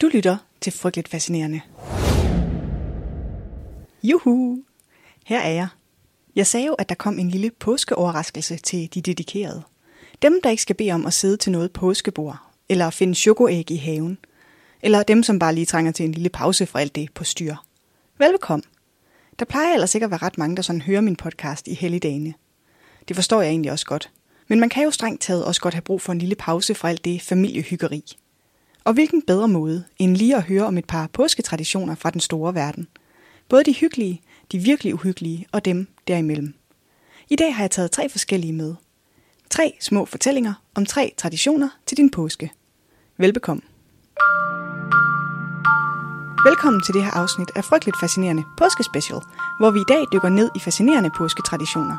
Du lytter til Frygteligt Fascinerende. Juhu! Her er jeg. Jeg sagde jo, at der kom en lille påskeoverraskelse til de dedikerede. Dem, der ikke skal bede om at sidde til noget påskebord, eller finde chokoæg i haven, eller dem, som bare lige trænger til en lille pause fra alt det på styr. Velbekomme. Der plejer ellers ikke at være ret mange, der sådan hører min podcast i helligdagene. Det forstår jeg egentlig også godt. Men man kan jo strengt taget også godt have brug for en lille pause fra alt det familiehyggeri. Og hvilken bedre måde, end lige at høre om et par påsketraditioner fra den store verden. Både de hyggelige, de virkelig uhyggelige og dem derimellem. I dag har jeg taget tre forskellige med. Tre små fortællinger om tre traditioner til din påske. Velbekomme. Velkommen til det her afsnit af Frygteligt Fascinerende Påskespecial, hvor vi i dag dykker ned i fascinerende påsketraditioner.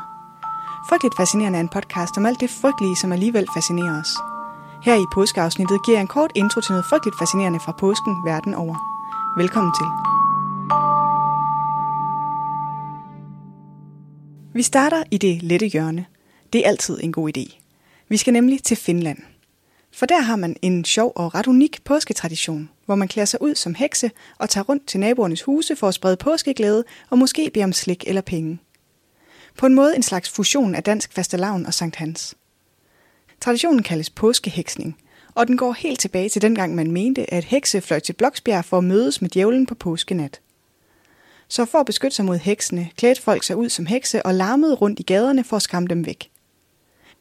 Frygteligt Fascinerende er en podcast om alt det frygtelige, som alligevel fascinerer os. Her i påskeafsnittet giver jeg en kort intro til noget frygteligt fascinerende fra påsken verden over. Velkommen til. Vi starter i det lette hjørne. Det er altid en god idé. Vi skal nemlig til Finland. For der har man en sjov og ret unik påsketradition, hvor man klæder sig ud som hekse og tager rundt til naboernes huse for at sprede påskeglæde og måske bede om slik eller penge. På en måde en slags fusion af dansk fastelavn og Sankt Hans. Traditionen kaldes påskeheksning, og den går helt tilbage til dengang man mente, at hekse fløj til Bloksbjerg for at mødes med djævlen på påskenat. Så for at beskytte sig mod heksene, klædte folk sig ud som hekse og larmede rundt i gaderne for at skræmme dem væk.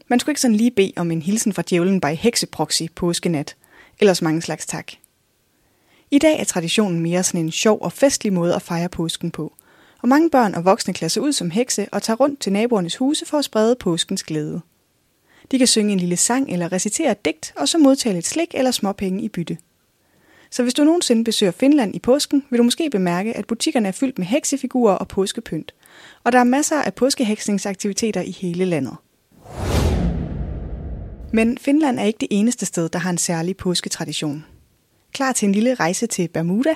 Man skulle ikke sådan lige bede om en hilsen fra djævlen by hekseproxy påskenat, ellers mange slags tak. I dag er traditionen mere sådan en sjov og festlig måde at fejre påsken på, og mange børn og voksne klæder sig ud som hekse og tager rundt til naboernes huse for at sprede påskens glæde. De kan synge en lille sang eller recitere et digt, og så modtage lidt slik eller småpenge i bytte. Så hvis du nogensinde besøger Finland i påsken, vil du måske bemærke, at butikkerne er fyldt med heksefigurer og påskepynt. Og der er masser af påskeheksningsaktiviteter i hele landet. Men Finland er ikke det eneste sted, der har en særlig påsketradition. Klar til en lille rejse til Bermuda?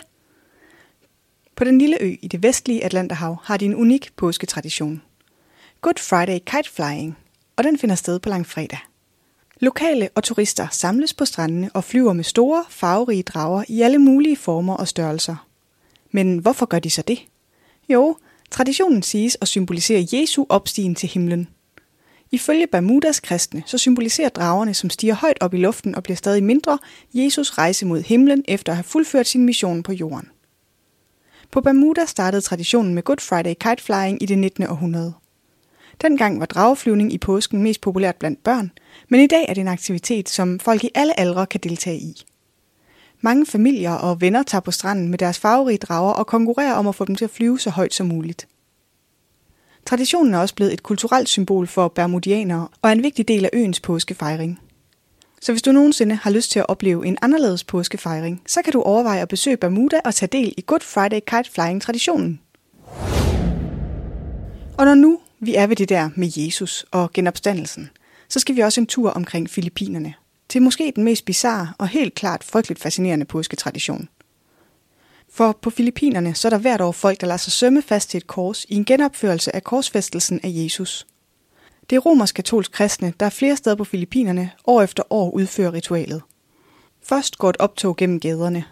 På den lille ø i det vestlige Atlanterhav har de en unik påsketradition. Good Friday Kite Flying, og den finder sted på langfredag. Lokale og turister samles på strandene og flyver med store, farverige drager i alle mulige former og størrelser. Men hvorfor gør de så det? Jo, traditionen siges at symbolisere Jesu opstigen til himlen. Ifølge Bermudas kristne, så symboliserer dragerne, som stiger højt op i luften og bliver stadig mindre, Jesus rejse mod himlen efter at have fuldført sin mission på jorden. På Bermuda startede traditionen med Good Friday kite flying i det 19. århundrede. Dengang var drageflyvning i påsken mest populært blandt børn, men i dag er det en aktivitet, som folk i alle aldre kan deltage i. Mange familier og venner tager på stranden med deres farverige drager og konkurrerer om at få dem til at flyve så højt som muligt. Traditionen er også blevet et kulturelt symbol for bermudianere og er en vigtig del af øens påskefejring. Så hvis du nogensinde har lyst til at opleve en anderledes påskefejring, så kan du overveje at besøge Bermuda og tage del i Good Friday Kite Flying traditionen. Og når nu vi er ved det der med Jesus og genopstandelsen, så skal vi også en tur omkring Filippinerne. Til måske den mest bizarre og helt klart frygteligt fascinerende påsketradition. For på Filippinerne så er der hvert år folk, der lader sig sømme fast til et kors i en genopførelse af korsfæstelsen af Jesus. Det er romersk-katolsk kristne, der er flere steder på Filippinerne år efter år udfører ritualet. Først går et optog gennem gaderne.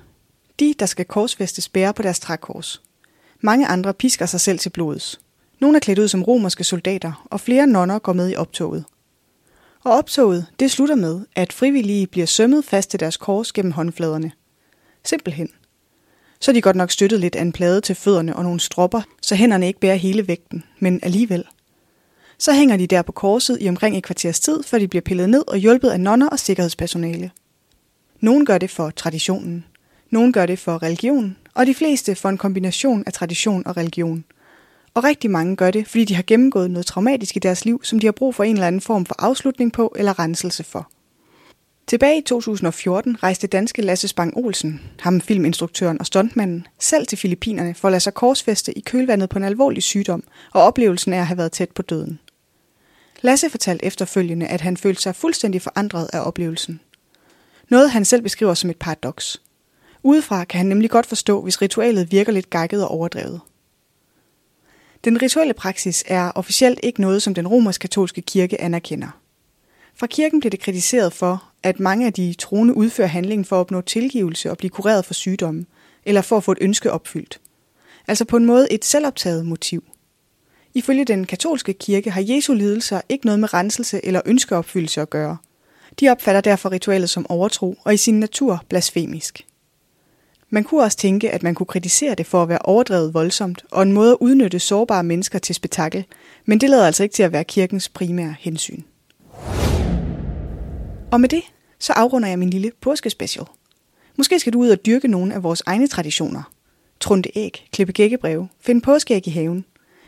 De, der skal korsfæstes, bærer på deres trækors. Mange andre pisker sig selv til blods. Nogle er klædt ud som romerske soldater, og flere nonner går med i optoget. Og optoget, det slutter med, at frivillige bliver sømmet fast til deres kors gennem håndfladerne. Simpelthen. Så er de godt nok støttet lidt af en plade til fødderne og nogle stropper, så hænderne ikke bærer hele vægten, men alligevel. Så hænger de der på korset i omkring et kvarters tid, før de bliver pillet ned og hjulpet af nonner og sikkerhedspersonale. Nogle gør det for traditionen, nogle gør det for religion, og de fleste for en kombination af tradition og religion. Og rigtig mange gør det, fordi de har gennemgået noget traumatisk i deres liv, som de har brug for en eller anden form for afslutning på eller renselse for. Tilbage i 2014 rejste danske Lasse Spang Olsen, ham filminstruktøren og stuntmanden, selv til Filippinerne for at lade sig korsfeste i kølvandet på en alvorlig sygdom og oplevelsen af at have været tæt på døden. Lasse fortalte efterfølgende, at han følte sig fuldstændig forandret af oplevelsen. Noget han selv beskriver som et paradoks. Udefra kan han nemlig godt forstå, hvis ritualet virker lidt gakket og overdrevet. Den rituelle praksis er officielt ikke noget, som den romersk-katolske kirke anerkender. Fra kirken blev det kritiseret for, at mange af de troende udfører handlingen for at opnå tilgivelse og blive kureret for sygdomme, eller for at få et ønske opfyldt. Altså på en måde et selvoptaget motiv. Ifølge den katolske kirke har Jesu lidelser ikke noget med renselse eller ønskeopfyldelse at gøre. De opfatter derfor ritualet som overtro og i sin natur blasfemisk. Man kunne også tænke, at man kunne kritisere det for at være overdrevet voldsomt og en måde at udnytte sårbare mennesker til spektakel, men det lader altså ikke til at være kirkens primære hensyn. Og med det, så afrunder jeg min lille påskespecial. Måske skal du ud og dyrke nogle af vores egne traditioner. Trunde æg, klippe gækkebreve, finde påskeæg i haven.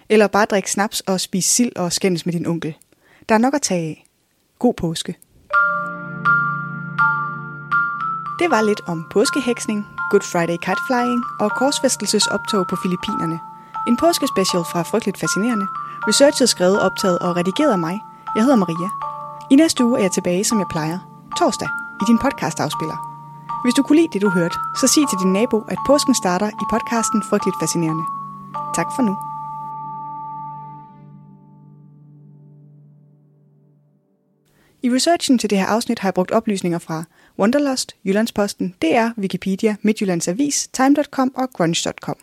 Eller bare drikke snaps og spise sild og skændes med din onkel. Der er nok at tage af. God påske. Det var lidt om påskeheksning, Good Friday Flying og korsfæstelsesoptog på Filippinerne. En påskespecial fra Frygteligt Fascinerende. Researchet skrevet, optaget og redigeret af mig. Jeg hedder Maria. I næste uge er jeg tilbage, som jeg plejer. Torsdag i din podcast-afspiller. Hvis du kunne lide det, du hørte, så sig til din nabo, at påsken starter i podcasten Frygteligt Fascinerende. Tak for nu. I researchen til det her afsnit har jeg brugt oplysninger fra Wonderlust, Jyllandsposten, DR, Wikipedia, Midtjyllands Avis, Time.com og Grunge.com.